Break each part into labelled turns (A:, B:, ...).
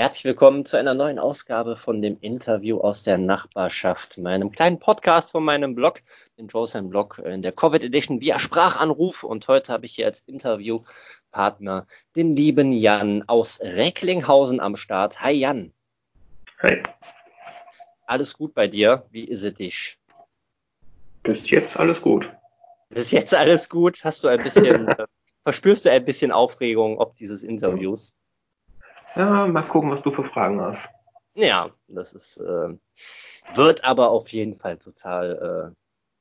A: Herzlich willkommen zu einer neuen Ausgabe von dem Interview aus der Nachbarschaft, meinem kleinen Podcast von meinem Blog, dem Josen Blog in der Covid Edition via Sprachanruf. Und heute habe ich hier als Interviewpartner den lieben Jan aus Recklinghausen am Start. Hi Jan.
B: Hi.
A: Alles gut bei dir? Wie ist es dich?
B: Bis jetzt alles gut.
A: Bis jetzt alles gut? Hast du ein bisschen, äh, verspürst du ein bisschen Aufregung ob dieses Interviews?
B: Ja, mal gucken, was du für Fragen hast.
A: Ja, das ist, äh, wird aber auf jeden Fall total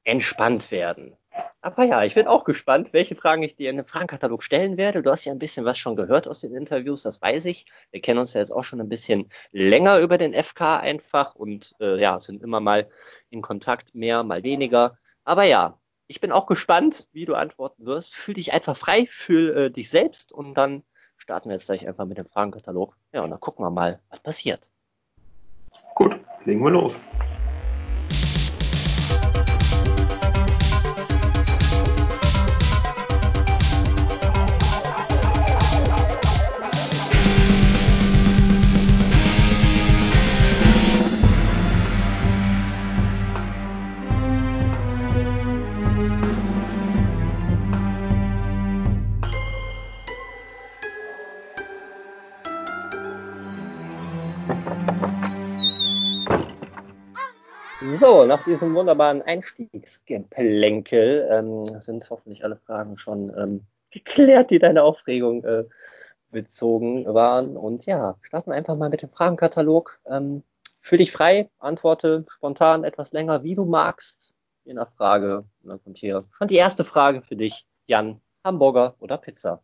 A: äh, entspannt werden. Aber ja, ich bin auch gespannt, welche Fragen ich dir in dem Fragenkatalog stellen werde. Du hast ja ein bisschen was schon gehört aus den Interviews, das weiß ich. Wir kennen uns ja jetzt auch schon ein bisschen länger über den FK einfach und äh, ja, sind immer mal in Kontakt, mehr, mal weniger. Aber ja, ich bin auch gespannt, wie du antworten wirst. Fühl dich einfach frei, fühl äh, dich selbst und dann starten wir jetzt gleich einfach mit dem Fragenkatalog. Ja, und dann gucken wir mal, was passiert.
B: Gut, legen wir los.
A: So, nach diesem wunderbaren Einstiegsgeplänkel ähm, sind hoffentlich alle Fragen schon ähm, geklärt, die deine Aufregung äh, bezogen waren. Und ja, starten wir einfach mal mit dem Fragenkatalog. Ähm, für dich frei, antworte spontan etwas länger, wie du magst, je nach Frage. Und dann kommt hier schon die erste Frage für dich, Jan. Hamburger oder Pizza?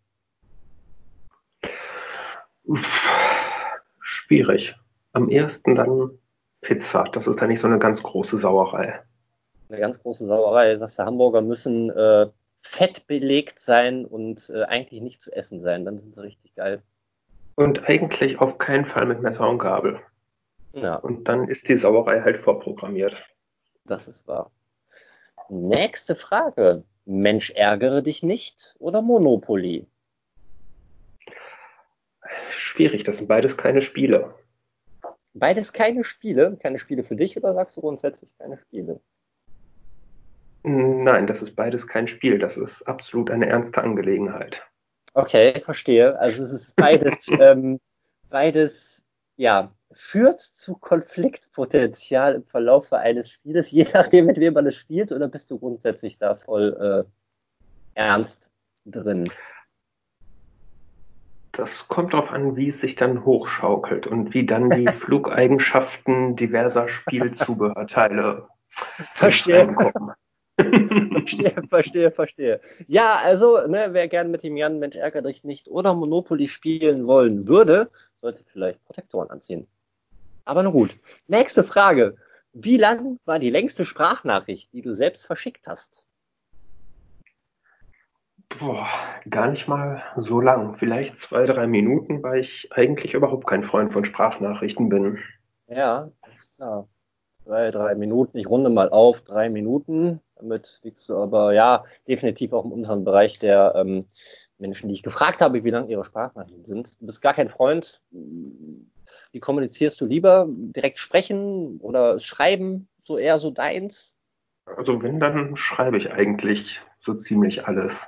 B: Schwierig. Am ersten dann Pizza. Das ist ja nicht so eine ganz große Sauerei.
A: Eine ganz große Sauerei. Sagst du, Hamburger müssen äh, fett belegt sein und äh, eigentlich nicht zu essen sein. Dann sind sie richtig geil.
B: Und eigentlich auf keinen Fall mit Messer und Gabel.
A: Ja.
B: Und dann ist die Sauerei halt vorprogrammiert.
A: Das ist wahr. Nächste Frage. Mensch, ärgere dich nicht oder Monopoly?
B: Schwierig, das sind beides keine Spiele.
A: Beides keine Spiele? Keine Spiele für dich oder sagst du grundsätzlich keine Spiele?
B: Nein, das ist beides kein Spiel. Das ist absolut eine ernste Angelegenheit.
A: Okay, verstehe. Also es ist beides, ähm, beides, ja, führt zu Konfliktpotenzial im Verlauf eines Spieles, je nachdem, mit wem man es spielt, oder bist du grundsätzlich da voll äh, ernst drin?
B: Das kommt darauf an, wie es sich dann hochschaukelt und wie dann die Flugeigenschaften diverser Spielzubehörteile
A: verstehe. verstehe, verstehe, verstehe. Ja, also, ne, wer gern mit dem Jan Mensch ärgere dich nicht oder Monopoly spielen wollen würde, sollte vielleicht Protektoren anziehen. Aber na gut. Nächste Frage. Wie lang war die längste Sprachnachricht, die du selbst verschickt hast?
B: Boah, gar nicht mal so lang. Vielleicht zwei, drei Minuten, weil ich eigentlich überhaupt kein Freund von Sprachnachrichten bin.
A: Ja, ist klar. Zwei, drei Minuten. Ich runde mal auf, drei Minuten. Damit liegst du aber, ja, definitiv auch in unserem Bereich der ähm, Menschen, die ich gefragt habe, wie lang ihre Sprachnachrichten sind. Du bist gar kein Freund. Wie kommunizierst du lieber? Direkt sprechen oder schreiben? So eher so deins?
B: Also wenn, dann schreibe ich eigentlich so ziemlich alles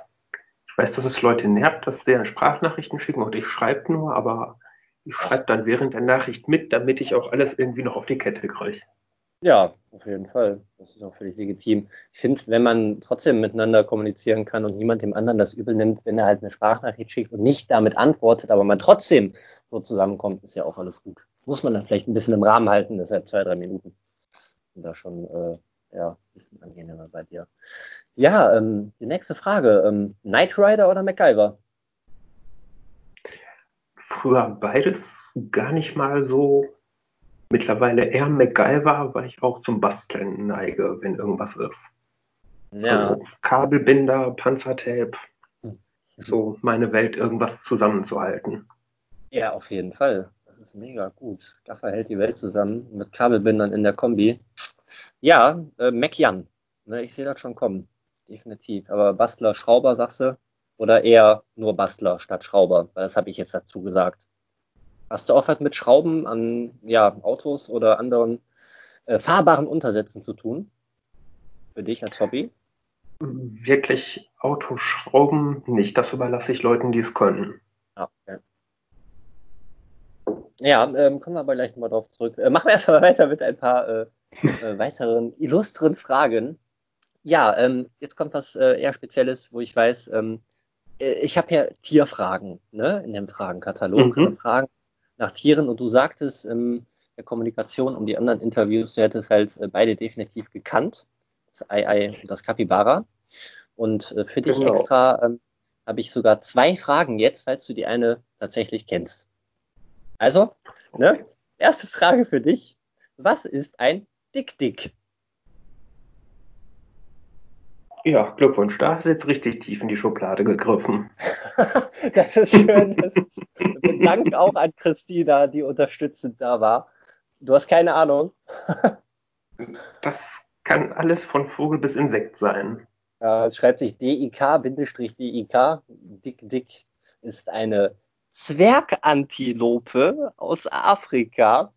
B: weiß, dass es Leute nervt, dass sie Sprachnachrichten schicken und ich schreibe nur, aber ich schreibe dann während der Nachricht mit, damit ich auch alles irgendwie noch auf die Kette kriege.
A: Ja, auf jeden Fall. Das ist auch völlig legitim. Ich finde, wenn man trotzdem miteinander kommunizieren kann und niemand dem anderen das übel nimmt, wenn er halt eine Sprachnachricht schickt und nicht damit antwortet, aber man trotzdem so zusammenkommt, ist ja auch alles gut. Muss man dann vielleicht ein bisschen im Rahmen halten, deshalb zwei, drei Minuten. Und da schon äh, ja, ein bisschen angenehmer bei dir. Ja, ähm, die nächste Frage. Ähm, Knight Rider oder MacGyver?
B: Früher beides gar nicht mal so. Mittlerweile eher MacGyver, weil ich auch zum Basteln neige, wenn irgendwas ist. Ja. Also Kabelbinder, Panzertape, hm. so meine Welt irgendwas zusammenzuhalten.
A: Ja, auf jeden Fall. Das ist mega gut. Gaffer hält die Welt zusammen mit Kabelbindern in der Kombi. Ja, äh, MacJan. Ne, ich sehe das schon kommen. Definitiv. Aber Bastler, Schrauber, sagst du? Oder eher nur Bastler statt Schrauber? Weil das habe ich jetzt dazu gesagt. Hast du auch was mit Schrauben an ja, Autos oder anderen äh, fahrbaren Untersätzen zu tun? Für dich als Hobby?
B: Wirklich Autoschrauben nicht. Das überlasse ich Leuten, die es können.
A: Ah, okay. Ja, ähm, kommen wir aber gleich nochmal drauf zurück. Äh, machen wir erstmal weiter mit ein paar äh, äh, weiteren illustren Fragen. Ja, ähm, jetzt kommt was äh, eher Spezielles, wo ich weiß, ähm, äh, ich habe ja Tierfragen ne, in dem Fragenkatalog. Mhm. Fragen nach Tieren und du sagtest in der Kommunikation um die anderen Interviews, du hättest halt äh, beide definitiv gekannt, das Ei-Ei und das Kapibara. Und äh, für dich genau. extra ähm, habe ich sogar zwei Fragen jetzt, falls du die eine tatsächlich kennst. Also, ne, erste Frage für dich. Was ist ein Dick-Dick?
B: Ja, Glückwunsch, da hast du jetzt richtig tief in die Schublade gegriffen.
A: das ist schön. Das ist, Dank auch an Christina, die unterstützend da war. Du hast keine Ahnung.
B: das kann alles von Vogel bis Insekt sein.
A: Ja, es schreibt sich DIK-DIK. Dick Dick ist eine Zwergantilope aus Afrika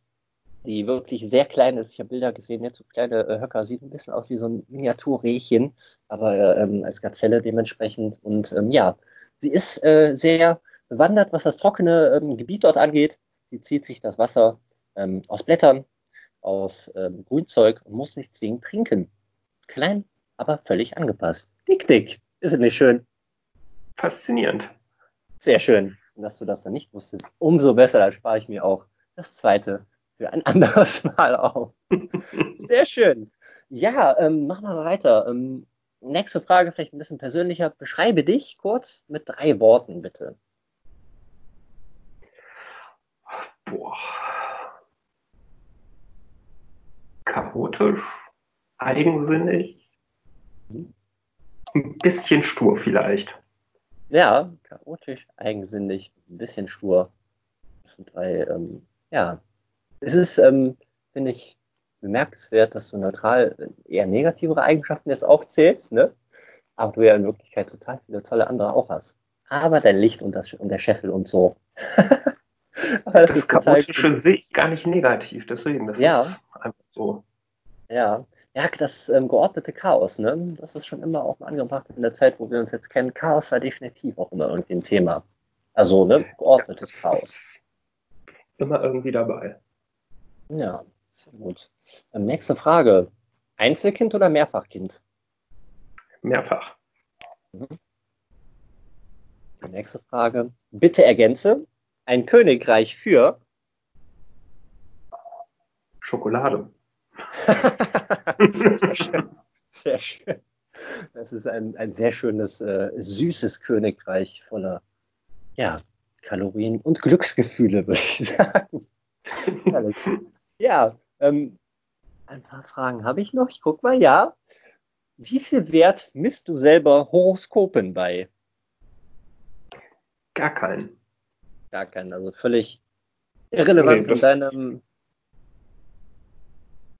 A: die wirklich sehr klein ist. Ich habe Bilder gesehen, jetzt so kleine äh, Höcker, sieht ein bisschen aus wie so ein Miniaturrehchen, aber äh, ähm, als Gazelle dementsprechend. Und ähm, ja, sie ist äh, sehr bewandert, was das trockene ähm, Gebiet dort angeht. Sie zieht sich das Wasser ähm, aus Blättern, aus ähm, Grünzeug und muss nicht zwingend trinken. Klein, aber völlig angepasst. Dick, dick. Ist es nicht schön?
B: Faszinierend.
A: Sehr schön. Und dass du das dann nicht wusstest, umso besser, dann spare ich mir auch das zweite für ein anderes Mal auf. Sehr schön. Ja, ähm, machen wir weiter. Ähm, nächste Frage, vielleicht ein bisschen persönlicher. Beschreibe dich kurz mit drei Worten, bitte.
B: Boah. Chaotisch, eigensinnig, ein bisschen stur vielleicht.
A: Ja, chaotisch, eigensinnig, ein bisschen stur. Das sind drei, ähm, ja, es ist, ähm, finde ich, bemerkenswert, dass du neutral eher negativere Eigenschaften jetzt aufzählst, ne? Aber du ja in Wirklichkeit total viele tolle andere auch hast. Aber dein Licht und, das, und der Scheffel und so.
B: Das, das chaotische sehe ich gar nicht negativ, deswegen, das
A: ja.
B: ist einfach so.
A: Ja, ja, das ähm, geordnete Chaos, ne? Das ist schon immer auch mal angebracht in der Zeit, wo wir uns jetzt kennen. Chaos war definitiv auch immer irgendwie ein Thema. Also, ne, geordnetes ja, Chaos.
B: Immer irgendwie dabei.
A: Ja, sehr gut. Ähm, nächste Frage. Einzelkind oder Mehrfachkind?
B: Mehrfach.
A: Mhm. Nächste Frage. Bitte ergänze. Ein Königreich für
B: Schokolade.
A: sehr, schön. sehr schön. Das ist ein, ein sehr schönes, äh, süßes Königreich voller ja, Kalorien und Glücksgefühle, würde ich sagen. Ja, ähm, ein paar Fragen habe ich noch. Ich gucke mal, ja. Wie viel Wert misst du selber Horoskopen bei?
B: Gar keinen.
A: Gar keinen, also völlig irrelevant nee, in deinem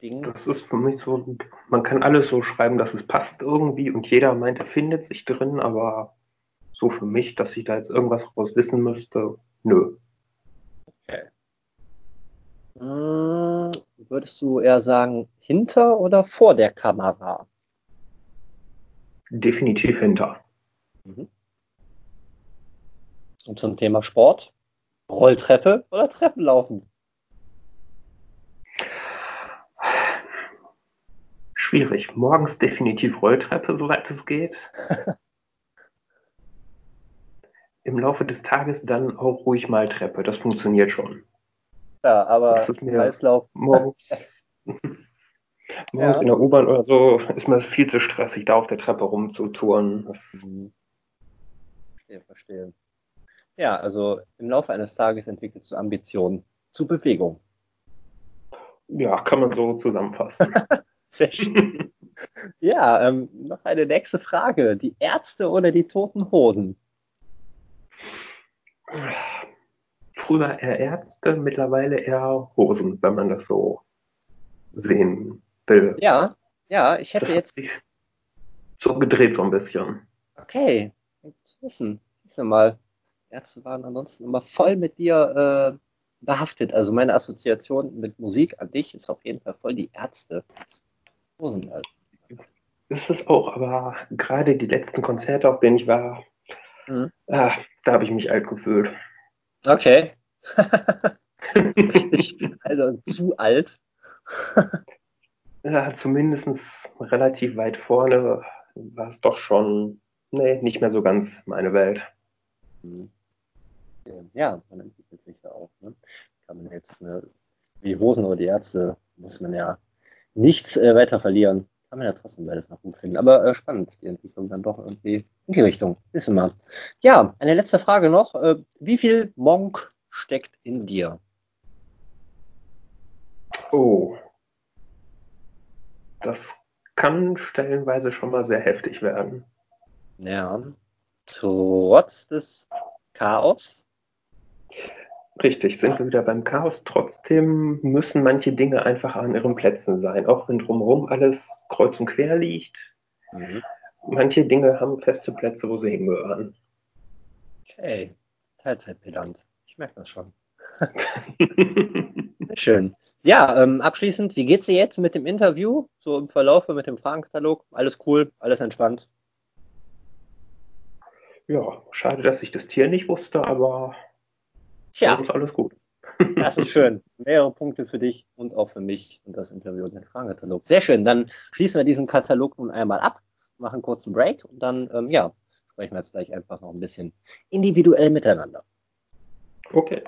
B: Ding. Das ist für mich so, man kann alles so schreiben, dass es passt irgendwie und jeder meint, er findet sich drin, aber so für mich, dass ich da jetzt irgendwas raus wissen müsste, nö.
A: Okay. Hm, würdest du eher sagen, hinter oder vor der Kamera?
B: Definitiv hinter. Mhm.
A: Und zum Thema Sport? Rolltreppe oder Treppenlaufen?
B: Schwierig. Morgens definitiv Rolltreppe, soweit es geht. Im Laufe des Tages dann auch ruhig mal Treppe. Das funktioniert schon.
A: Ja, aber das
B: ist mir Kreislauf. Morgens, morgens ja. in der U-Bahn oder so ist mir das viel zu stressig, da auf der Treppe rumzutouren.
A: Mhm. Verstehe, verstehe. Ja, also im Laufe eines Tages entwickelst du Ambitionen zu Bewegung.
B: Ja, kann man so zusammenfassen.
A: Sehr schön. ja, ähm, noch eine nächste Frage. Die Ärzte oder die toten Hosen?
B: früher eher Ärzte, mittlerweile eher Hosen, wenn man das so sehen will.
A: Ja, ja, ich hätte das jetzt.
B: so gedreht so ein bisschen.
A: Okay, gut zu wissen. Siehst du mal, Ärzte waren ansonsten immer voll mit dir behaftet. Also meine Assoziation mit Musik an dich ist auf jeden Fall voll die Ärzte.
B: Rosenwald. Ist es auch, aber gerade die letzten Konzerte, auf denen ich war, mhm. ah, da habe ich mich alt gefühlt.
A: Okay. also zu alt.
B: ja, zumindest relativ weit vorne war es doch schon, nee, nicht mehr so ganz meine Welt.
A: Mhm. Ja, man entwickelt sich ja auch. Ne? Kann man jetzt, ne, wie Hosen oder die Ärzte, muss man ja nichts äh, weiter verlieren. Kann man ja trotzdem beides noch gut finden. Aber äh, spannend, die Entwicklung dann doch irgendwie in die Richtung. Wissen wir. Ja, eine letzte Frage noch. Äh, wie viel Monk steckt in dir?
B: Oh. Das kann stellenweise schon mal sehr heftig werden.
A: Ja. Trotz des Chaos
B: Richtig, sind wir wieder beim Chaos. Trotzdem müssen manche Dinge einfach an ihren Plätzen sein, auch wenn drumherum alles kreuz und quer liegt. Mhm. Manche Dinge haben feste Plätze, wo sie hingehören.
A: Okay, Teilzeitbilanz. Ich merke das schon. Schön. Ja, ähm, abschließend, wie geht's dir jetzt mit dem Interview? So im Verlauf mit dem Fragenkatalog? Alles cool, alles entspannt?
B: Ja, schade, dass ich das Tier nicht wusste, aber
A: Tja. Ist alles gut. Das ist schön. Mehrere Punkte für dich und auch für mich und das Interview und den Fragenkatalog. Sehr schön. Dann schließen wir diesen Katalog nun einmal ab, machen einen kurzen Break und dann, ähm, ja, sprechen wir jetzt gleich einfach noch ein bisschen individuell miteinander.
B: Okay.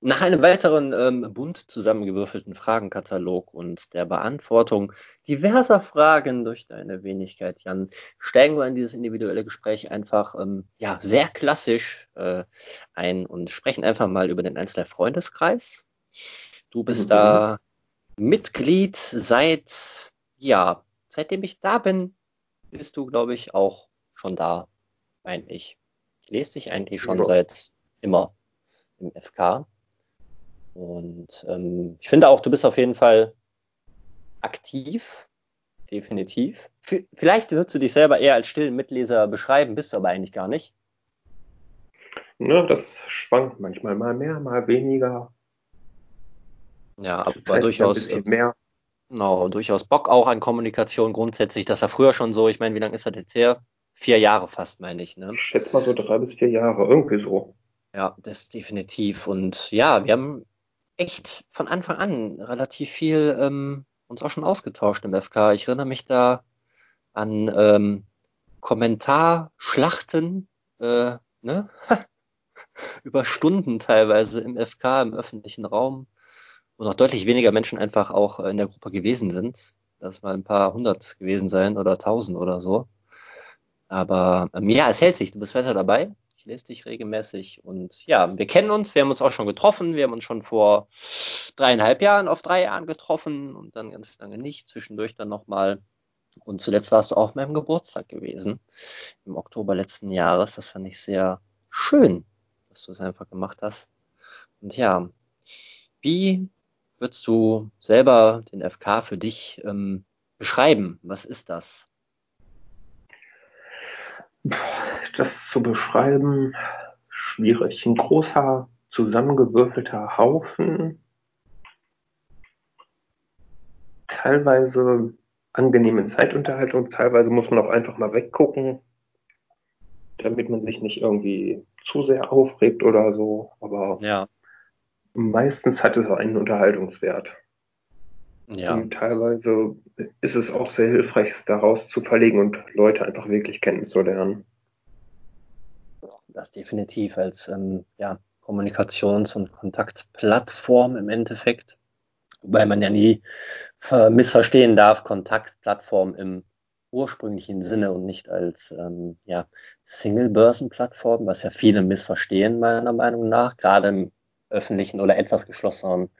A: Nach einem weiteren ähm, bunt zusammengewürfelten Fragenkatalog und der Beantwortung diverser Fragen durch deine Wenigkeit, Jan, steigen wir in dieses individuelle Gespräch einfach ähm, ja, sehr klassisch äh, ein und sprechen einfach mal über den Einzelner Freundeskreis. Du bist mhm. da Mitglied seit, ja, seitdem ich da bin, bist du, glaube ich, auch schon da, meine ich. Ich lese dich eigentlich schon ja. seit immer im FK. Und ähm, ich finde auch, du bist auf jeden Fall aktiv, definitiv. V vielleicht würdest du dich selber eher als stillen Mitleser beschreiben, bist du aber eigentlich gar nicht.
B: Ja, das schwankt manchmal mal mehr, mal weniger.
A: Ja, aber durchaus. Ein mehr. Genau, durchaus Bock auch an Kommunikation grundsätzlich. Das war früher schon so. Ich meine, wie lange ist das jetzt her? Vier Jahre fast, meine ich. Ne?
B: Ich schätze mal so drei bis vier Jahre, irgendwie so.
A: Ja, das definitiv. Und ja, wir haben echt von Anfang an relativ viel ähm, uns auch schon ausgetauscht im FK. Ich erinnere mich da an ähm, Kommentarschlachten, äh, ne? über Stunden teilweise im FK, im öffentlichen Raum, wo noch deutlich weniger Menschen einfach auch in der Gruppe gewesen sind. Das mal ein paar hundert gewesen sein oder tausend oder so. Aber ähm, ja, es hält sich. Du bist weiter dabei lese dich regelmäßig und ja, wir kennen uns, wir haben uns auch schon getroffen, wir haben uns schon vor dreieinhalb Jahren auf drei Jahren getroffen und dann ganz lange nicht, zwischendurch dann nochmal. Und zuletzt warst du auf meinem Geburtstag gewesen, im Oktober letzten Jahres. Das fand ich sehr schön, dass du es einfach gemacht hast. Und ja, wie würdest du selber den FK für dich ähm, beschreiben? Was ist das?
B: Das zu beschreiben, schwierig. Ein großer, zusammengewürfelter Haufen. Teilweise angenehme Zeitunterhaltung, teilweise muss man auch einfach mal weggucken, damit man sich nicht irgendwie zu sehr aufregt oder so. Aber ja. meistens hat es auch einen Unterhaltungswert. Ja. Und teilweise ist es auch sehr hilfreich, daraus zu verlegen und Leute einfach wirklich kennenzulernen.
A: Das definitiv als ähm, ja, Kommunikations- und Kontaktplattform im Endeffekt. Wobei man ja nie missverstehen darf, Kontaktplattform im ursprünglichen Sinne und nicht als ähm, ja, Single-Börsen-Plattform, was ja viele missverstehen, meiner Meinung nach, gerade im öffentlichen oder etwas geschlossenen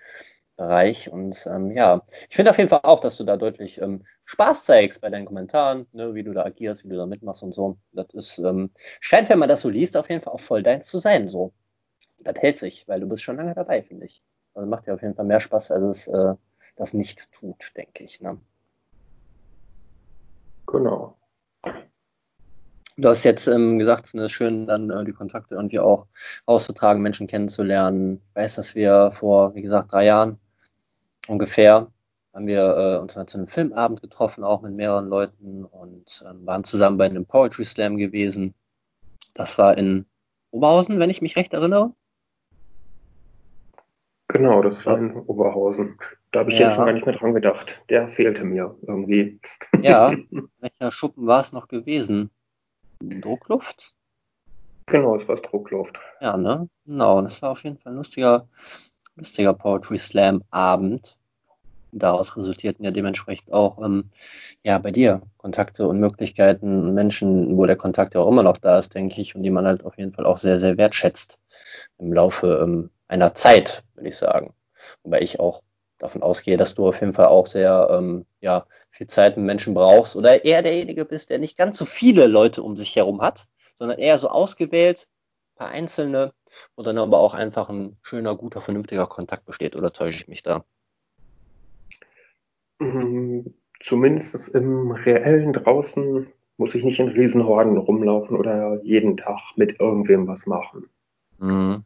A: Bereich. Und ähm, ja, ich finde auf jeden Fall auch, dass du da deutlich ähm, Spaß zeigst bei deinen Kommentaren, ne, wie du da agierst, wie du da mitmachst und so. Das ist, ähm, scheint, wenn man das so liest, auf jeden Fall auch voll deins zu sein. So. Das hält sich, weil du bist schon lange dabei, finde ich. Also macht dir auf jeden Fall mehr Spaß, als es äh, das nicht tut, denke ich. Ne?
B: Genau.
A: Du hast jetzt ähm, gesagt, es ist schön, dann äh, die Kontakte irgendwie auch auszutragen, Menschen kennenzulernen. Ich weiß, dass wir vor, wie gesagt, drei Jahren ungefähr haben wir äh, uns mal zu einem Filmabend getroffen, auch mit mehreren Leuten und ähm, waren zusammen bei einem Poetry Slam gewesen. Das war in Oberhausen, wenn ich mich recht erinnere.
B: Genau, das war in Oberhausen. Da habe ich ja. jetzt schon gar nicht mehr dran gedacht. Der fehlte mir irgendwie.
A: Ja, welcher Schuppen war es noch gewesen? Druckluft?
B: Genau, es war Druckluft.
A: Ja, ne? Genau, das war auf jeden Fall ein lustiger, lustiger Poetry Slam Abend. Daraus resultierten ja dementsprechend auch ähm, ja, bei dir Kontakte und Möglichkeiten Menschen, wo der Kontakt ja auch immer noch da ist, denke ich, und die man halt auf jeden Fall auch sehr, sehr wertschätzt im Laufe ähm, einer Zeit, würde ich sagen. Wobei ich auch davon ausgehe, dass du auf jeden Fall auch sehr ähm, ja, viel Zeit mit Menschen brauchst oder eher derjenige bist, der nicht ganz so viele Leute um sich herum hat, sondern eher so ausgewählt, ein paar einzelne, wo dann aber auch einfach ein schöner, guter, vernünftiger Kontakt besteht. Oder täusche ich mich da?
B: Mhm, zumindest im reellen draußen muss ich nicht in Riesenhorden rumlaufen oder jeden Tag mit irgendwem was machen. Mhm.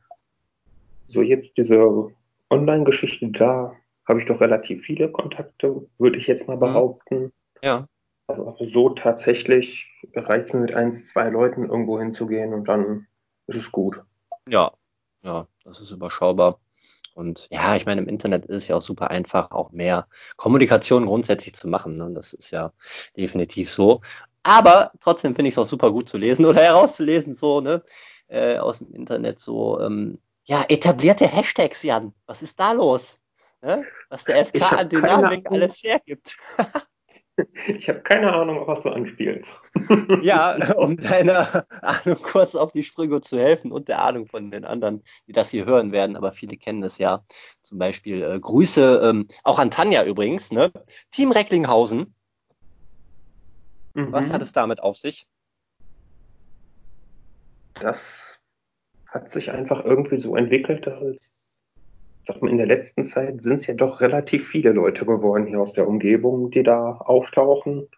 B: So jetzt diese Online-Geschichte, da habe ich doch relativ viele Kontakte, würde ich jetzt mal mhm. behaupten.
A: Ja.
B: Also so tatsächlich reicht es mir mit eins, zwei Leuten irgendwo hinzugehen und dann ist es gut.
A: Ja, ja, das ist überschaubar. Und ja, ich meine, im Internet ist es ja auch super einfach, auch mehr Kommunikation grundsätzlich zu machen. Ne? Das ist ja definitiv so. Aber trotzdem finde ich es auch super gut zu lesen oder herauszulesen, so, ne, äh, aus dem Internet so, ähm, ja, etablierte Hashtags, Jan. Was ist da los? Ne? Was der FK an Dynamik alles hergibt.
B: Ich habe keine Ahnung, auf was du anspielst.
A: Ja, um deiner Ahnung kurz auf die Sprünge zu helfen und der Ahnung von den anderen, die das hier hören werden, aber viele kennen es ja. Zum Beispiel äh, Grüße ähm, auch an Tanja übrigens, ne? Team Recklinghausen. Mhm. Was hat es damit auf sich?
B: Das hat sich einfach irgendwie so entwickelt, dass sag mal, in der letzten Zeit sind es ja doch relativ viele Leute geworden hier aus der Umgebung, die da auftauchen.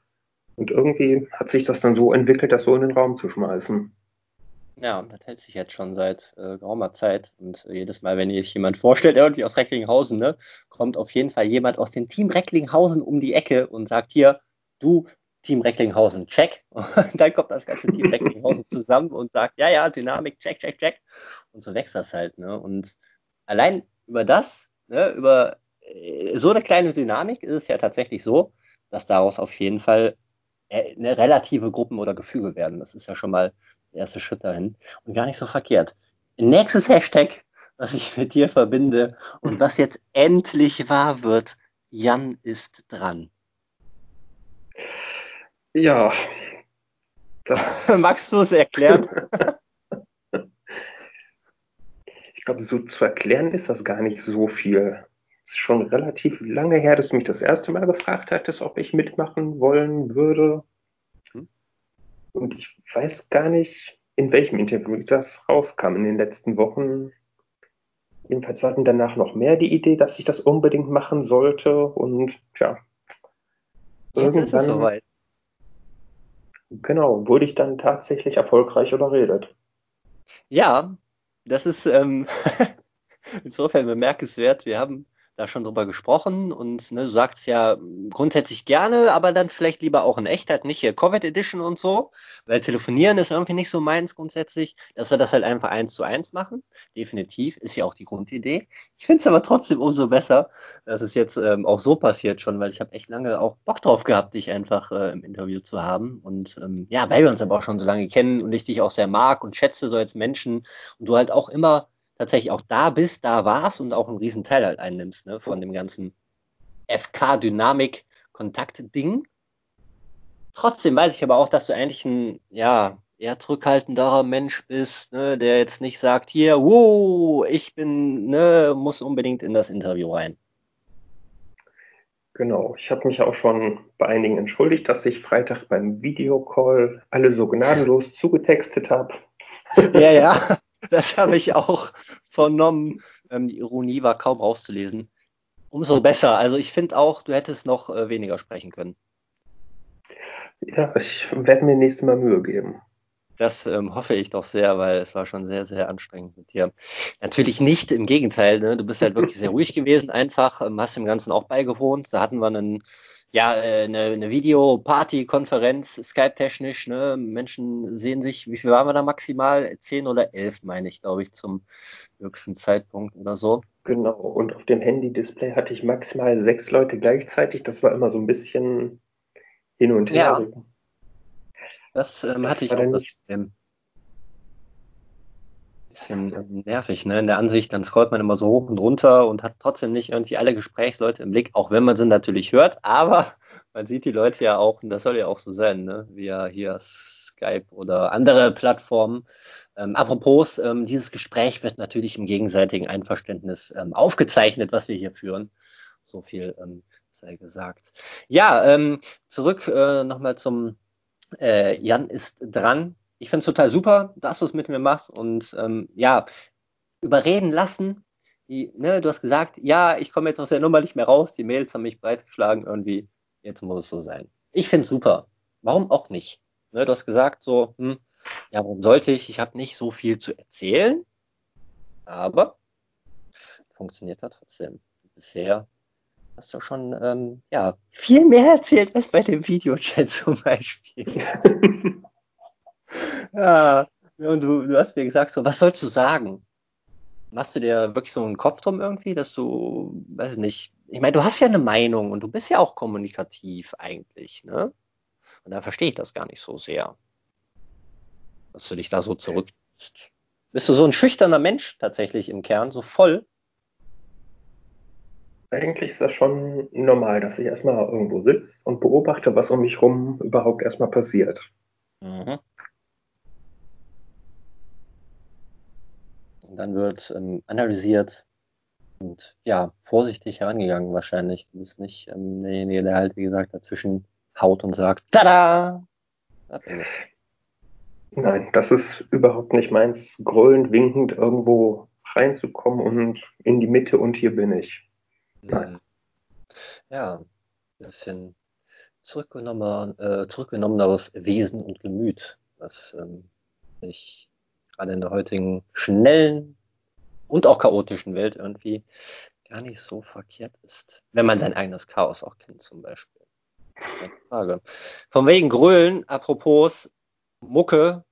B: Und irgendwie hat sich das dann so entwickelt, das so in den Raum zu schmeißen.
A: Ja, und das hält sich jetzt schon seit äh, geraumer Zeit. Und äh, jedes Mal, wenn sich jemand vorstellt, irgendwie aus Recklinghausen, ne, kommt auf jeden Fall jemand aus dem Team Recklinghausen um die Ecke und sagt hier, du, Team Recklinghausen, check. Und dann kommt das ganze Team Recklinghausen zusammen und sagt, ja, ja, Dynamik, check, check, check. Und so wächst das halt. Ne? Und allein über das, ne, über äh, so eine kleine Dynamik ist es ja tatsächlich so, dass daraus auf jeden Fall äh, eine relative Gruppen oder Gefüge werden. Das ist ja schon mal der erste Schritt dahin und gar nicht so verkehrt. Nächstes Hashtag, was ich mit dir verbinde und was jetzt endlich wahr wird, Jan ist dran.
B: Ja.
A: Magst du es erklären?
B: Ich glaube, so zu erklären ist das gar nicht so viel. Es ist schon relativ lange her, dass du mich das erste Mal gefragt hattest, ob ich mitmachen wollen würde. Hm. Und ich weiß gar nicht, in welchem Interview das rauskam in den letzten Wochen. Jedenfalls hatten danach noch mehr die Idee, dass ich das unbedingt machen sollte. Und ja,
A: irgendwann. Ist es soweit.
B: Genau, wurde ich dann tatsächlich erfolgreich überredet.
A: Ja, das ist ähm, insofern bemerkenswert. Wir haben da schon drüber gesprochen und ne, du sagst ja grundsätzlich gerne, aber dann vielleicht lieber auch in Echtheit, nicht hier Covid Edition und so, weil telefonieren ist irgendwie nicht so meins grundsätzlich, dass wir das halt einfach eins zu eins machen. Definitiv, ist ja auch die Grundidee. Ich finde es aber trotzdem umso besser, dass es jetzt ähm, auch so passiert schon, weil ich habe echt lange auch Bock drauf gehabt, dich einfach äh, im Interview zu haben. Und ähm, ja, weil wir uns aber auch schon so lange kennen und ich dich auch sehr mag und schätze so als Menschen und du halt auch immer tatsächlich auch da bist, da warst und auch einen riesen Teil halt einnimmst, ne, von dem ganzen FK-Dynamik-Kontakt-Ding. Trotzdem weiß ich aber auch, dass du eigentlich ein, ja, eher zurückhaltenderer Mensch bist, ne, der jetzt nicht sagt, hier, wow, ich bin, ne, muss unbedingt in das Interview rein.
B: Genau, ich habe mich auch schon bei einigen entschuldigt, dass ich Freitag beim Videocall alle so gnadenlos zugetextet habe.
A: Ja, ja. Das habe ich auch vernommen. Ähm, die Ironie war kaum rauszulesen. Umso besser. Also ich finde auch, du hättest noch äh, weniger sprechen können.
B: Ja, ich werde mir nächstes Mal Mühe geben.
A: Das ähm, hoffe ich doch sehr, weil es war schon sehr, sehr anstrengend mit dir. Natürlich nicht, im Gegenteil. Ne? Du bist halt wirklich sehr ruhig gewesen, einfach, ähm, hast dem Ganzen auch beigewohnt. Da hatten wir einen, ja, äh, eine, eine Video-Party-Konferenz, Skype-technisch. Ne? Menschen sehen sich, wie viel waren wir da maximal? Zehn oder elf, meine ich, glaube ich, zum höchsten Zeitpunkt oder so.
B: Genau, und auf dem Handy-Display hatte ich maximal sechs Leute gleichzeitig. Das war immer so ein bisschen hin und her.
A: Ja. Das, ähm, das hatte ich auch das Problem. Bisschen ähm, nervig, ne? In der Ansicht, dann scrollt man immer so hoch und runter und hat trotzdem nicht irgendwie alle Gesprächsleute im Blick, auch wenn man sie natürlich hört, aber man sieht die Leute ja auch, und das soll ja auch so sein, ne? Via hier Skype oder andere Plattformen. Ähm, apropos, ähm, dieses Gespräch wird natürlich im gegenseitigen Einverständnis ähm, aufgezeichnet, was wir hier führen. So viel ähm, sei gesagt. Ja, ähm, zurück äh, nochmal zum äh, Jan ist dran. Ich finde es total super, dass du es mit mir machst und ähm, ja, überreden lassen. Die, ne, du hast gesagt, ja, ich komme jetzt aus der Nummer nicht mehr raus, die Mails haben mich breitgeschlagen, irgendwie, jetzt muss es so sein. Ich finde es super. Warum auch nicht? Ne, du hast gesagt, so, hm, ja, warum sollte ich? Ich habe nicht so viel zu erzählen, aber funktioniert da trotzdem. Bisher hast du schon ähm, ja, viel mehr erzählt als bei dem Videochat zum Beispiel. ja, und du, du hast mir gesagt, so, was sollst du sagen? Machst du dir wirklich so einen Kopf drum irgendwie, dass du, weiß ich nicht, ich meine, du hast ja eine Meinung und du bist ja auch kommunikativ eigentlich, ne? Und da verstehe ich das gar nicht so sehr, dass du dich da so zurückziehst. Bist du so ein schüchterner Mensch tatsächlich im Kern, so voll?
B: Eigentlich ist das schon normal, dass ich erstmal irgendwo sitze und beobachte, was um mich rum überhaupt erstmal passiert. Mhm.
A: Und dann wird ähm, analysiert und ja, vorsichtig herangegangen wahrscheinlich. Du bist nicht ähm, derjenige, der halt, wie gesagt, dazwischen haut und sagt, tada!
B: Da bin ich. Nein, das ist überhaupt nicht meins, gröhlend, winkend irgendwo reinzukommen und in die Mitte und hier bin ich.
A: Nein. Ja, ein bisschen zurückgenommen, äh, zurückgenommeneres Wesen und Gemüt, was ähm, ich gerade in der heutigen schnellen und auch chaotischen Welt irgendwie gar nicht so verkehrt ist. Wenn man sein eigenes Chaos auch kennt, zum Beispiel. Frage. Von wegen Grölen, apropos Mucke,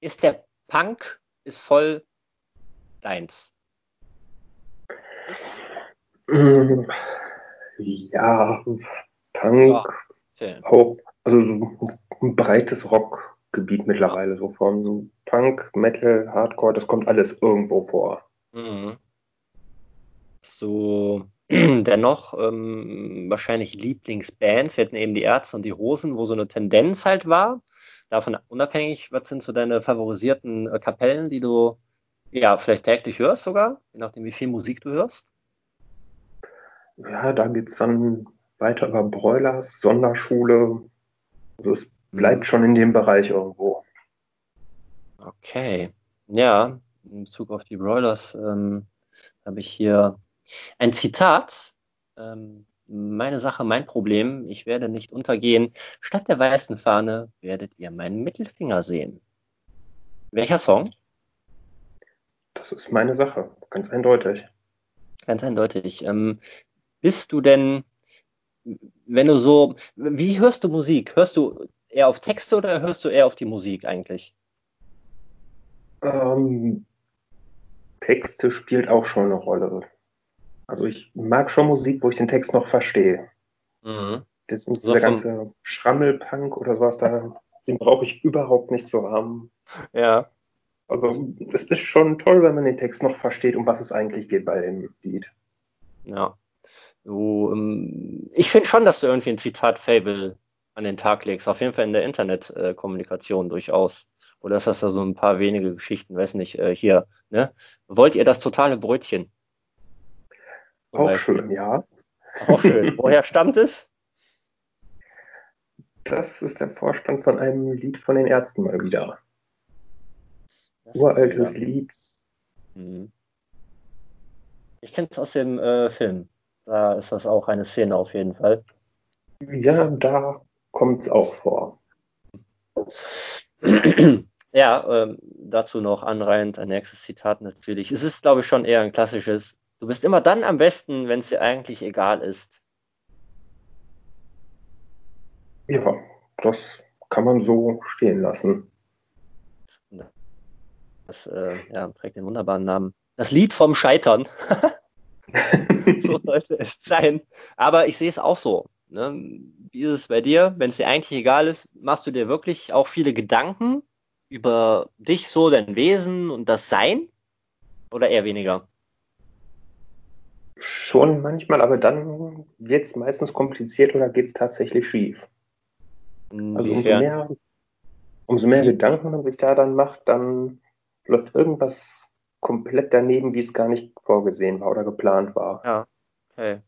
A: ist der Punk ist voll deins.
B: Ja, Punk, ja, auch, also ein breites Rockgebiet mittlerweile, so von Punk, Metal, Hardcore, das kommt alles irgendwo vor. Mhm.
A: So, dennoch ähm, wahrscheinlich Lieblingsbands, wir hatten eben die Ärzte und die Hosen, wo so eine Tendenz halt war. Davon unabhängig, was sind so deine favorisierten äh, Kapellen, die du ja vielleicht täglich hörst sogar, je nachdem wie viel Musik du hörst?
B: ja, da geht es dann weiter über Broilers, Sonderschule. Also es bleibt schon in dem Bereich irgendwo.
A: Okay. Ja, in Bezug auf die Broilers ähm, habe ich hier ein Zitat. Ähm, meine Sache, mein Problem, ich werde nicht untergehen. Statt der weißen Fahne werdet ihr meinen Mittelfinger sehen. Welcher Song?
B: Das ist meine Sache, ganz eindeutig.
A: Ganz eindeutig. Ähm, bist du denn, wenn du so, wie hörst du Musik? Hörst du eher auf Texte oder hörst du eher auf die Musik eigentlich?
B: Ähm, Texte spielt auch schon eine Rolle. Also ich mag schon Musik, wo ich den Text noch verstehe. Mhm. Deswegen so dieser ganze Schrammelpunk oder sowas da, den brauche ich überhaupt nicht zu haben.
A: Ja.
B: Also es ist schon toll, wenn man den Text noch versteht, um was es eigentlich geht bei dem Lied.
A: Ja. Du, ähm, ich finde schon, dass du irgendwie ein Zitat-Fable an den Tag legst. Auf jeden Fall in der Internetkommunikation äh, durchaus. Oder ist das da so ein paar wenige Geschichten, weiß nicht, äh, hier, ne? Wollt ihr das totale Brötchen?
B: Auch Beispiel. schön, ja.
A: Auch schön. Woher stammt es?
B: Das ist der Vorstand von einem Lied von den Ärzten mal wieder. Uraltes Lied. Mhm.
A: Ich kenne es aus dem äh, Film. Da ist das auch eine Szene auf jeden Fall.
B: Ja, da kommt es auch vor.
A: ja, ähm, dazu noch anreihend ein nächstes Zitat natürlich. Es ist, glaube ich, schon eher ein klassisches. Du bist immer dann am besten, wenn es dir eigentlich egal ist.
B: Ja, das kann man so stehen lassen.
A: Das äh, ja, trägt den wunderbaren Namen. Das Lied vom Scheitern. so sollte es sein. Aber ich sehe es auch so. Ne? Wie ist es bei dir? Wenn es dir eigentlich egal ist, machst du dir wirklich auch viele Gedanken über dich, so dein Wesen und das Sein? Oder eher weniger?
B: Schon manchmal, aber dann wird es meistens kompliziert oder geht es tatsächlich schief. Also umso mehr, umso mehr Gedanken man sich da dann macht, dann läuft irgendwas komplett daneben, wie es gar nicht vorgesehen war oder geplant war.
A: Ja, okay.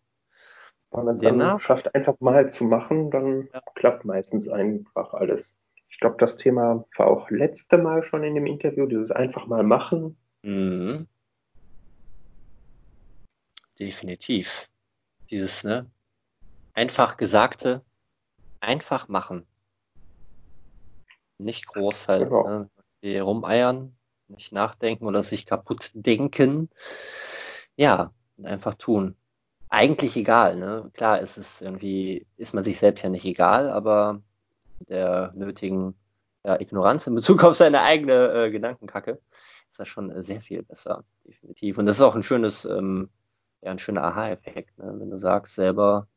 B: Wenn man es dann schafft, einfach mal zu machen, dann ja. klappt meistens einfach alles. Ich glaube, das Thema war auch letzte Mal schon in dem Interview, dieses einfach mal machen.
A: Mhm. Definitiv. Dieses, ne? Einfach Gesagte, einfach machen. Nicht groß halt, genau. ne? rumeiern, nicht nachdenken oder sich kaputt denken. Ja, einfach tun. Eigentlich egal, ne? Klar ist es irgendwie, ist man sich selbst ja nicht egal, aber der nötigen ja, Ignoranz in Bezug auf seine eigene äh, Gedankenkacke ist das schon äh, sehr viel besser, definitiv. Und das ist auch ein schönes, ähm, ja, ein schöner Aha-Effekt, ne? wenn du sagst selber,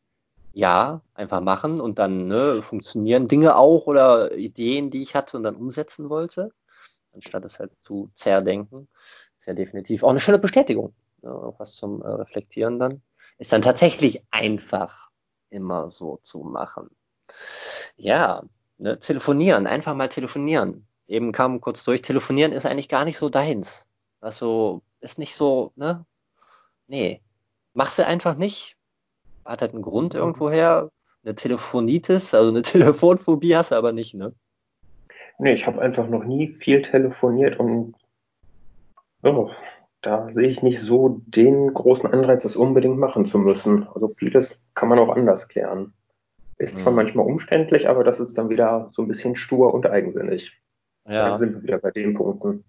A: ja, einfach machen und dann ne, funktionieren Dinge auch oder Ideen, die ich hatte und dann umsetzen wollte anstatt es halt zu zerdenken. Ist ja definitiv auch eine schöne Bestätigung. Auch was zum äh, Reflektieren dann. Ist dann tatsächlich einfach immer so zu machen. Ja, ne, telefonieren, einfach mal telefonieren. Eben kam kurz durch, telefonieren ist eigentlich gar nicht so deins. Also ist nicht so, ne? Nee. Machst du einfach nicht. Hat halt einen Grund irgendwoher. Eine Telefonitis, also eine Telefonphobie hast du aber nicht, ne?
B: Nee, ich habe einfach noch nie viel telefoniert und oh, da sehe ich nicht so den großen Anreiz, das unbedingt machen zu müssen. Also vieles kann man auch anders klären. Ist zwar mhm. manchmal umständlich, aber das ist dann wieder so ein bisschen stur und eigensinnig. Ja. Dann sind wir wieder bei den Punkten.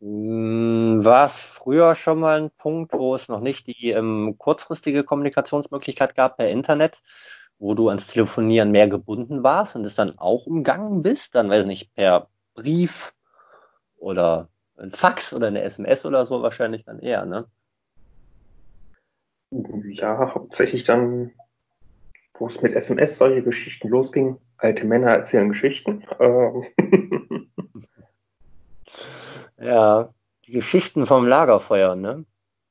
A: Hm, war es früher schon mal ein Punkt, wo es noch nicht die ähm, kurzfristige Kommunikationsmöglichkeit gab per Internet, wo du ans Telefonieren mehr gebunden warst und es dann auch umgangen bist, dann weiß ich nicht, per Brief oder ein Fax oder eine SMS oder so wahrscheinlich dann eher, ne?
B: Ja, hauptsächlich dann, wo es mit SMS solche Geschichten losging. Alte Männer erzählen Geschichten. Ähm.
A: ja, die Geschichten vom Lagerfeuer, ne?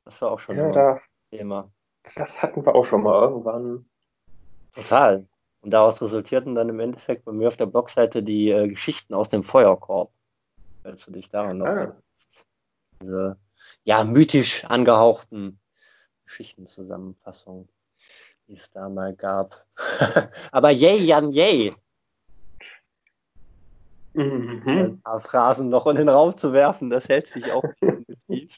A: Das war auch schon
B: ja, da, Thema. Das hatten wir auch schon mal irgendwann.
A: Total. Und daraus resultierten dann im Endeffekt bei mir auf der Blogseite die äh, Geschichten aus dem Feuerkorb. Falls du dich daran noch ah. Diese, ja, mythisch angehauchten Geschichtenzusammenfassungen, die es da mal gab. Aber yay, Jan, yay! Mhm. Ein paar Phrasen noch in den Raum zu werfen, das hält sich auch definitiv.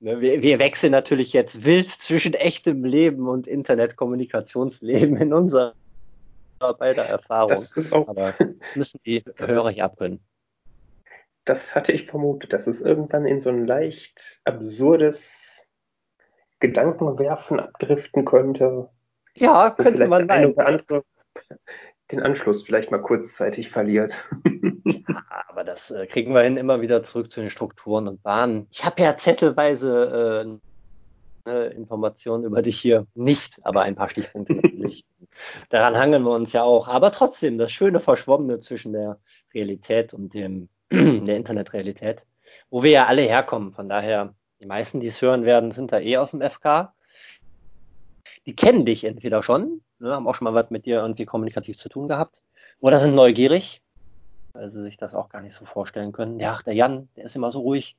A: Ne, wir, wir, wechseln natürlich jetzt wild zwischen echtem Leben und Internetkommunikationsleben in unserer beider Erfahrung.
B: Das ist auch,
A: Aber müssen die Hörer hier abkönnen.
B: Das hatte ich vermutet, dass es irgendwann in so ein leicht absurdes Gedankenwerfen abdriften könnte.
A: Ja, könnte man meinen.
B: andere den Anschluss vielleicht mal kurzzeitig verliert.
A: ja, aber das äh, kriegen wir hin, immer wieder zurück zu den Strukturen und Bahnen. Ich habe ja zettelweise äh, ne, Informationen über dich hier nicht, aber ein paar Stichpunkte natürlich. Daran hangeln wir uns ja auch. Aber trotzdem, das schöne Verschwommene zwischen der Realität und dem, der Internetrealität, wo wir ja alle herkommen. Von daher, die meisten, die es hören werden, sind da eh aus dem FK. Die kennen dich entweder schon, ne, haben auch schon mal was mit dir irgendwie kommunikativ zu tun gehabt. Oder sind neugierig, weil sie sich das auch gar nicht so vorstellen können. Ja, der Jan, der ist immer so ruhig.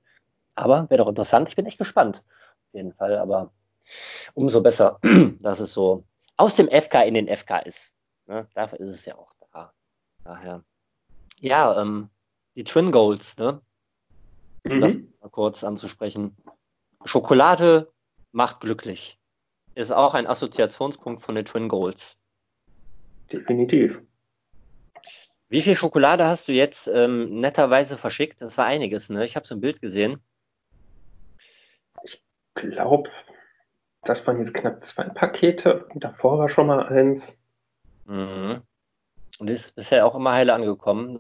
A: Aber wäre doch interessant. Ich bin echt gespannt. Auf jeden Fall. Aber umso besser, dass es so aus dem FK in den FK ist. Ne? Dafür ist es ja auch da. Daher. Ja, ähm, die Twin Goals, ne? Um mhm. das mal kurz anzusprechen. Schokolade macht glücklich ist auch ein Assoziationspunkt von den Twin Goals.
B: Definitiv.
A: Wie viel Schokolade hast du jetzt ähm, netterweise verschickt? Das war einiges, ne? Ich habe so ein Bild gesehen.
B: Ich glaube, das waren jetzt knapp zwei Pakete. Davor war schon mal eins.
A: Mhm. Und ist bisher auch immer heile angekommen.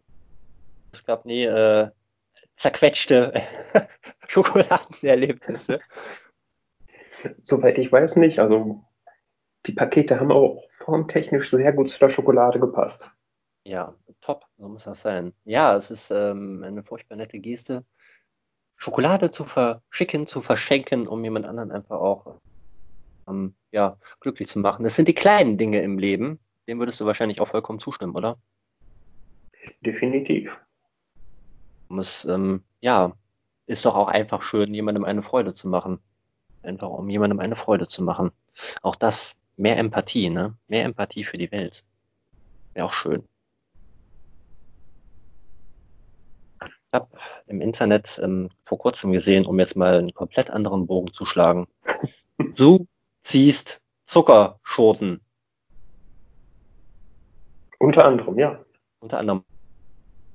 A: Es gab nie äh, zerquetschte Schokoladenerlebnisse.
B: Soweit ich weiß nicht. Also die Pakete haben auch formtechnisch sehr gut zu der Schokolade gepasst.
A: Ja, top, so muss das sein. Ja, es ist ähm, eine furchtbar nette Geste, Schokolade zu verschicken, zu verschenken, um jemand anderen einfach auch ähm, ja, glücklich zu machen. Das sind die kleinen Dinge im Leben. Dem würdest du wahrscheinlich auch vollkommen zustimmen, oder?
B: Definitiv.
A: Es, ähm, ja, ist doch auch einfach schön, jemandem eine Freude zu machen. Einfach um jemandem eine Freude zu machen. Auch das, mehr Empathie, ne? Mehr Empathie für die Welt. Wäre auch schön. Ich habe im Internet ähm, vor kurzem gesehen, um jetzt mal einen komplett anderen Bogen zu schlagen. Du ziehst Zuckerschoten.
B: Unter anderem, ja.
A: Unter anderem.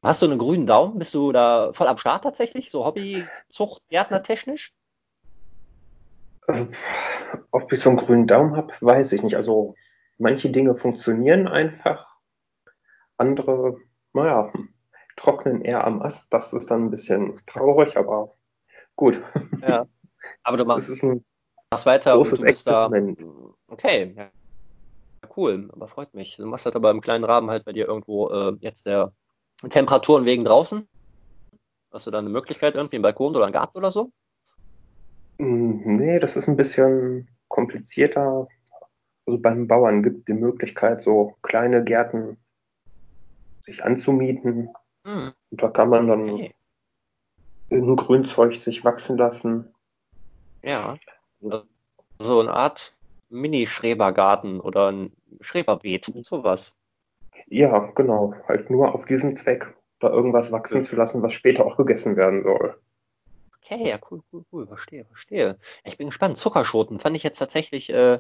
A: Hast du einen grünen Daumen? Bist du da voll am Start tatsächlich? So Hobby, Zucht, Gärtner technisch?
B: Äh, ob ich so einen grünen Daumen habe, weiß ich nicht. Also manche Dinge funktionieren einfach, andere, naja, trocknen eher am Ast. Das ist dann ein bisschen traurig, aber gut.
A: Ja. Aber du machst, machst weiter
B: großes
A: und du bist da. Okay, ja. cool, aber freut mich. Du machst halt aber im kleinen Rahmen halt bei dir irgendwo äh, jetzt der Temperaturen wegen draußen. Hast du da eine Möglichkeit irgendwie, einen Balkon oder einen Garten oder so?
B: Mm, Nee, das ist ein bisschen komplizierter. Also beim Bauern gibt es die Möglichkeit, so kleine Gärten sich anzumieten.
A: Hm,
B: Und da kann man dann
A: okay.
B: irgendein Grünzeug sich wachsen lassen.
A: Ja. So eine Art Mini-Schrebergarten oder ein Schreberbeet, sowas.
B: Ja, genau. Halt nur auf diesen Zweck, da irgendwas wachsen zu lassen, was später auch gegessen werden soll.
A: Okay, ja, cool, cool, cool, verstehe, verstehe. Ich bin gespannt. Zuckerschoten fand ich jetzt tatsächlich, äh,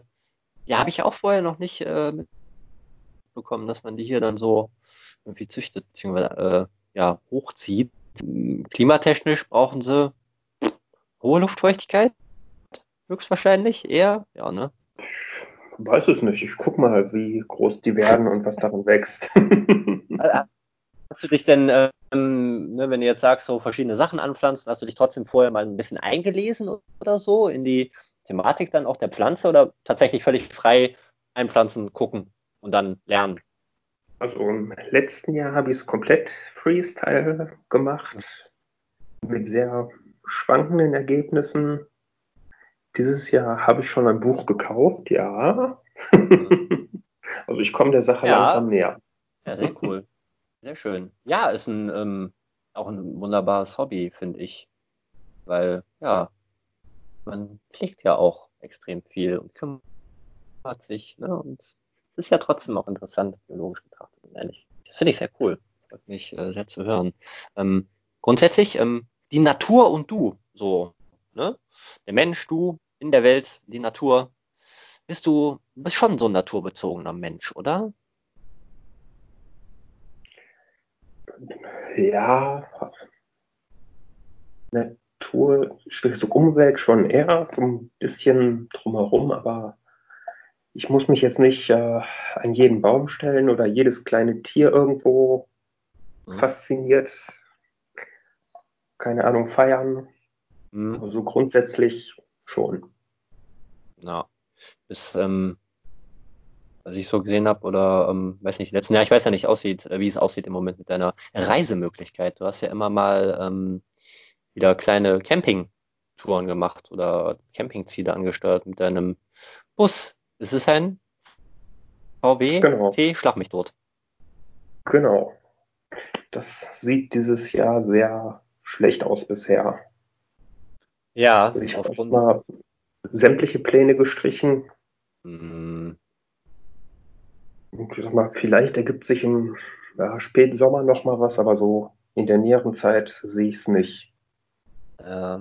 A: ja, habe ich auch vorher noch nicht äh, mitbekommen, dass man die hier dann so irgendwie züchtet, beziehungsweise äh, ja, hochzieht. Hm, Klimatechnisch brauchen sie hohe Luftfeuchtigkeit, höchstwahrscheinlich eher, ja, ne?
B: Weiß es nicht. Ich guck mal, wie groß die werden und was daran wächst.
A: Äh, Hast du dich denn, ähm, ne, wenn du jetzt sagst, so verschiedene Sachen anpflanzen, hast du dich trotzdem vorher mal ein bisschen eingelesen oder so in die Thematik dann auch der Pflanze oder tatsächlich völlig frei einpflanzen, gucken und dann lernen?
B: Also im letzten Jahr habe ich es komplett Freestyle gemacht, mit sehr schwankenden Ergebnissen. Dieses Jahr habe ich schon ein Buch gekauft, ja. Also ich komme der Sache
A: Ja.
B: langsam näher.
A: Ja, sehr cool. Sehr schön. Ja, ist ein, ähm, auch ein wunderbares Hobby, finde ich. Weil, ja, man pflegt ja auch extrem viel und kümmert sich, ne? Und es ist ja trotzdem auch interessant, biologisch betrachtet, ehrlich. Das finde ich sehr cool. Freut mich äh, sehr zu hören. Ähm, grundsätzlich, ähm, die Natur und du, so, ne? Der Mensch, du in der Welt, die Natur. Bist du, bist schon so ein naturbezogener Mensch, oder?
B: Ja, Natur, schwierig, so Umwelt schon eher, so ein bisschen drumherum, aber ich muss mich jetzt nicht äh, an jeden Baum stellen oder jedes kleine Tier irgendwo
A: Mhm.
B: fasziniert, keine Ahnung, feiern.
A: Hm.
B: Also grundsätzlich schon.
A: Ja, bis, ähm, was ich so gesehen habe, oder ähm, weiß nicht, letzten Jahr, ich weiß ja nicht, aussieht, äh, wie es aussieht im Moment mit deiner Reisemöglichkeit. Du hast ja immer mal ähm, wieder kleine Campingtouren gemacht oder Campingziele angesteuert mit deinem Bus. Es ist ein VW
B: Genau.
A: T, schlag mich tot.
B: Genau. Das sieht dieses Jahr sehr schlecht aus bisher.
A: Ja,
B: Also ich habe
A: aufgrund.
B: erstmal sämtliche Pläne gestrichen.
A: Hm,
B: Und ich sag mal, vielleicht ergibt sich im ja, Spätsommer noch mal was, aber so in der näheren Zeit sehe ich es nicht.
A: äh,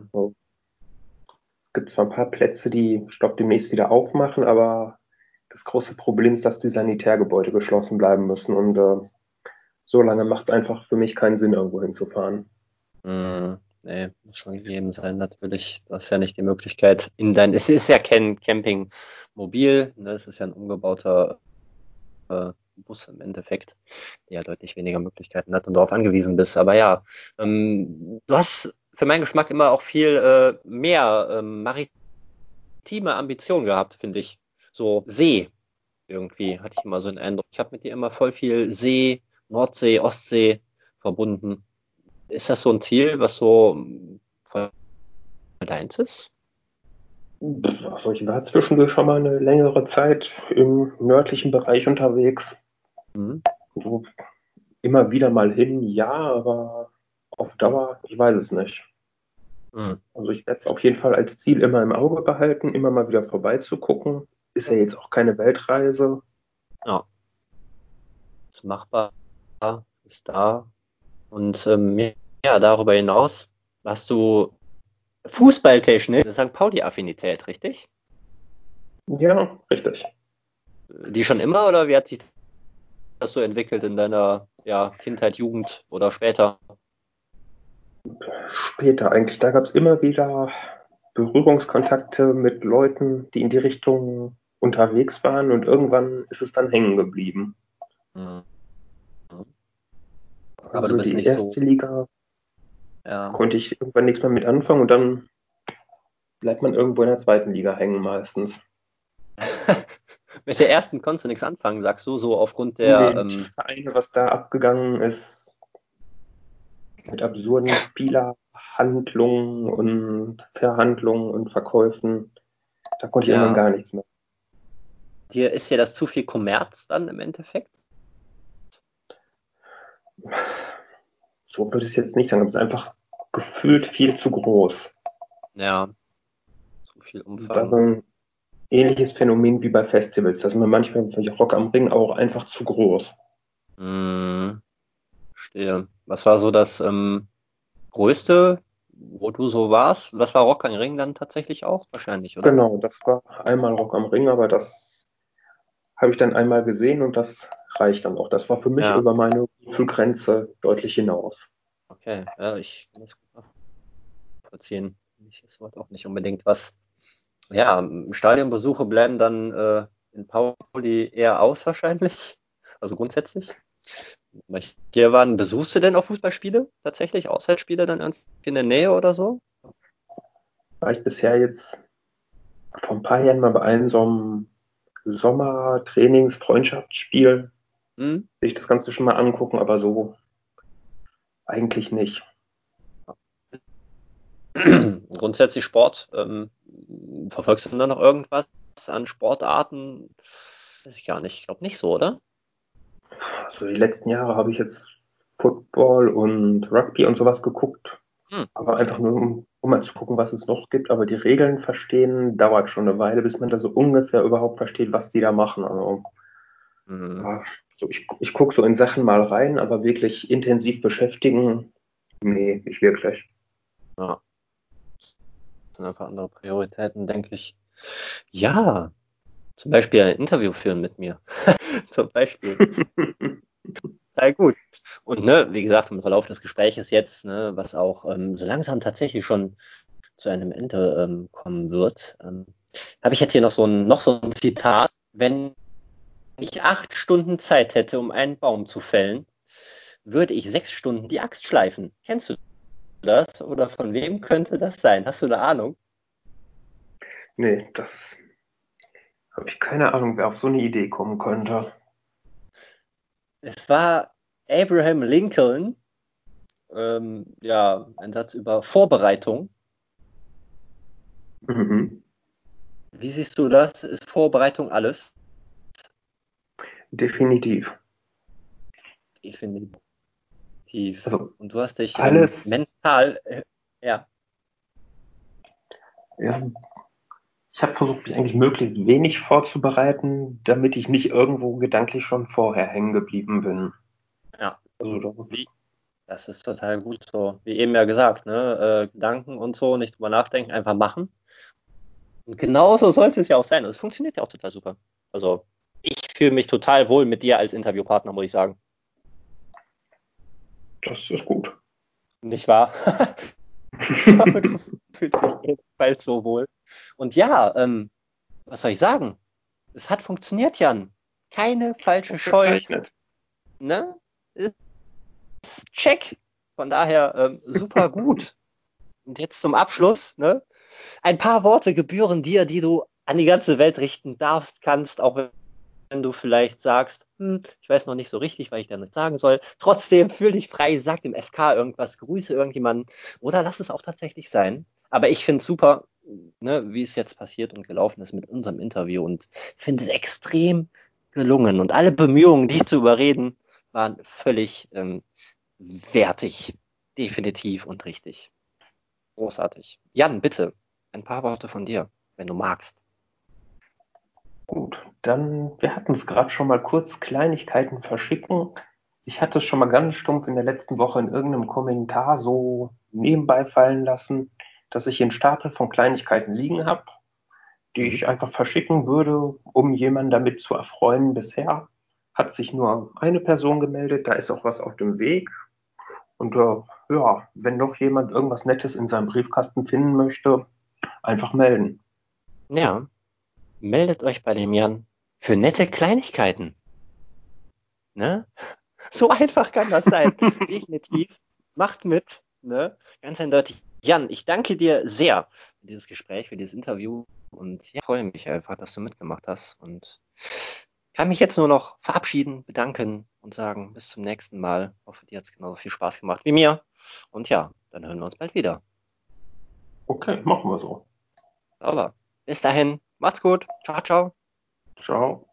B: Es gibt zwar ein paar Plätze, die, ich glaube, demnächst wieder aufmachen, aber das große Problem ist, dass die Sanitärgebäude geschlossen bleiben müssen. Und äh, so lange macht es einfach für mich keinen Sinn, irgendwo hinzufahren.
A: Mm, nee, muss schon gegeben sein, natürlich. Du hast ja nicht die Möglichkeit in dein, es ist ja kein Camping mobil, ne? es ist ja ein umgebauter äh, Bus im Endeffekt, der ja deutlich weniger Möglichkeiten hat und darauf angewiesen bist. Aber ja, ähm, du hast für meinen Geschmack immer auch viel äh, mehr ähm, maritime Ambitionen gehabt, finde ich. So See irgendwie, hatte ich immer so einen Eindruck. Ich habe mit dir immer voll viel See, Nordsee, Ostsee verbunden. Ist das so ein Ziel, was so voll deins ist?
B: Also ich war zwischendurch schon mal eine längere Zeit im nördlichen Bereich unterwegs. Mhm. So, immer wieder mal hin, ja, aber auf Dauer, ich weiß es nicht. Mhm. Also ich werde es auf jeden Fall als Ziel immer im Auge behalten, immer mal wieder vorbeizugucken. Ist ja jetzt auch keine Weltreise.
A: Ja. Ist machbar, ist da. Und ähm, ja, darüber hinaus hast du fußballtechnisch eine St. Pauli-Affinität, richtig?
B: Ja, richtig.
A: Die schon immer oder wie hat sich das so entwickelt in deiner ja, Kindheit, Jugend oder später?
B: Später eigentlich. Da gab es immer wieder Berührungskontakte mit Leuten, die in die Richtung unterwegs waren und irgendwann ist es dann hängen geblieben. Mhm. Aber also die erste so... Liga ja. konnte ich irgendwann nichts mehr mit anfangen und dann bleibt man irgendwo in der zweiten Liga hängen meistens.
A: mit der ersten konntest du nichts anfangen, sagst du, so aufgrund der
B: nee, ähm... Vereine, was da abgegangen ist, mit absurden Spielerhandlungen und Verhandlungen und Verkäufen, da konnte ich ja. irgendwann gar nichts mehr.
A: Dir ist ja das zu viel Kommerz dann im Endeffekt?
B: So würde ich es jetzt nicht sagen, aber es ist einfach gefühlt viel zu groß.
A: Ja,
B: zu viel Umfang. Das ist ein ähnliches Phänomen wie bei Festivals. Das ist mir manchmal Rock am Ring auch einfach zu groß.
A: Hm, stehe. Was war so das ähm, größte, wo du so warst? Was war Rock am Ring dann tatsächlich auch? Wahrscheinlich, oder?
B: Genau, das war einmal Rock am Ring, aber das habe ich dann einmal gesehen und das reicht dann auch. Das war für mich ja. über meine Grenze deutlich hinaus.
A: Okay, ja, ich kann das gut nachvollziehen. Ich ist auch nicht unbedingt was. Ja, Stadionbesuche bleiben dann äh, in Pauli eher aus wahrscheinlich. Also grundsätzlich. Hier waren, besuchst du denn auch Fußballspiele tatsächlich? Auswärtsspiele dann irgendwie in der Nähe oder so?
B: War ich bisher jetzt vor ein paar Jahren mal bei einem so einem Sommertrainings, Freundschaftsspiel, hm? sich das Ganze schon mal angucken, aber so eigentlich nicht.
A: Grundsätzlich Sport. Ähm, verfolgst du da noch irgendwas an Sportarten? Weiß ich gar nicht. Ich glaube nicht so, oder?
B: Also die letzten Jahre habe ich jetzt Football und Rugby und sowas geguckt. Hm. Aber einfach nur, um, um mal zu gucken, was es noch gibt. Aber die Regeln verstehen dauert schon eine Weile, bis man da so ungefähr überhaupt versteht, was die da machen. Also, mhm. ja, so ich, ich gucke so in Sachen mal rein, aber wirklich intensiv beschäftigen, nee, nicht wirklich.
A: Ja. Das sind einfach andere Prioritäten, denke ich. Ja, zum Beispiel ein Interview führen mit mir. zum Beispiel. Sehr gut. Und ne, wie gesagt, im Verlauf des Gespräches jetzt, ne, was auch ähm, so langsam tatsächlich schon zu einem Ende ähm, kommen wird, ähm, habe ich jetzt hier noch so ein, noch so ein Zitat. Wenn ich acht Stunden Zeit hätte, um einen Baum zu fällen, würde ich sechs Stunden die Axt schleifen. Kennst du das? Oder von wem könnte das sein? Hast du eine Ahnung?
B: Nee, das habe ich keine Ahnung, wer auf so eine Idee kommen könnte.
A: Es war Abraham Lincoln, ähm, ja, ein Satz über Vorbereitung. Mhm. Wie siehst du das? Ist Vorbereitung alles?
B: Definitiv.
A: Definitiv. Also, Und du hast dich
B: alles,
A: ähm, mental, äh, ja.
B: Ja, ich habe versucht, mich eigentlich möglichst wenig vorzubereiten, damit ich nicht irgendwo gedanklich schon vorher hängen geblieben bin.
A: Ja, also das ist total gut so. Wie eben ja gesagt, ne? Äh, Gedanken und so, nicht drüber nachdenken, einfach machen. Und genauso sollte es ja auch sein. Und es funktioniert ja auch total super. Also ich fühle mich total wohl mit dir als Interviewpartner, muss ich sagen.
B: Das ist gut.
A: Nicht wahr? du fühlst dich ebenfalls so wohl. Und ja, ähm, was soll ich sagen? Es hat funktioniert, Jan. Keine falsche Scheu. Ne? Check. Von daher ähm, super gut. Und jetzt zum Abschluss, ne? Ein paar Worte gebühren dir, die du an die ganze Welt richten darfst, kannst, auch wenn du vielleicht sagst, hm, ich weiß noch nicht so richtig, was ich da nicht sagen soll. Trotzdem fühl dich frei, sag dem FK irgendwas, grüße irgendjemanden oder lass es auch tatsächlich sein. Aber ich finde es super, ne, wie es jetzt passiert und gelaufen ist mit unserem Interview und finde es extrem gelungen. Und alle Bemühungen, dich zu überreden, waren völlig ähm, wertig. Definitiv und richtig. Großartig. Jan, bitte, ein paar Worte von dir, wenn du magst.
B: Gut, dann, wir hatten es gerade schon mal kurz, Kleinigkeiten verschicken. Ich hatte es schon mal ganz stumpf in der letzten Woche in irgendeinem Kommentar so nebenbei fallen lassen, dass ich einen Stapel von Kleinigkeiten liegen habe, die ich mhm. einfach verschicken würde, um jemanden damit zu erfreuen. Bisher hat sich nur eine Person gemeldet, da ist auch was auf dem Weg. Und äh, ja, wenn noch jemand irgendwas Nettes in seinem Briefkasten finden möchte, einfach melden.
A: Ja, meldet euch bei dem Jan für nette Kleinigkeiten. Ne? So einfach kann das sein. Definitiv. Macht mit. Ne? Ganz eindeutig. Jan, ich danke dir sehr für dieses Gespräch, für dieses Interview und ja, freue mich einfach, dass du mitgemacht hast und kann mich jetzt nur noch verabschieden, bedanken und sagen, bis zum nächsten Mal. Ich hoffe, dir hat es genauso viel Spaß gemacht wie mir. Und ja, dann hören wir uns bald wieder.
B: Okay, machen wir so.
A: Aber bis dahin, macht's gut. Ciao, ciao.
B: Ciao.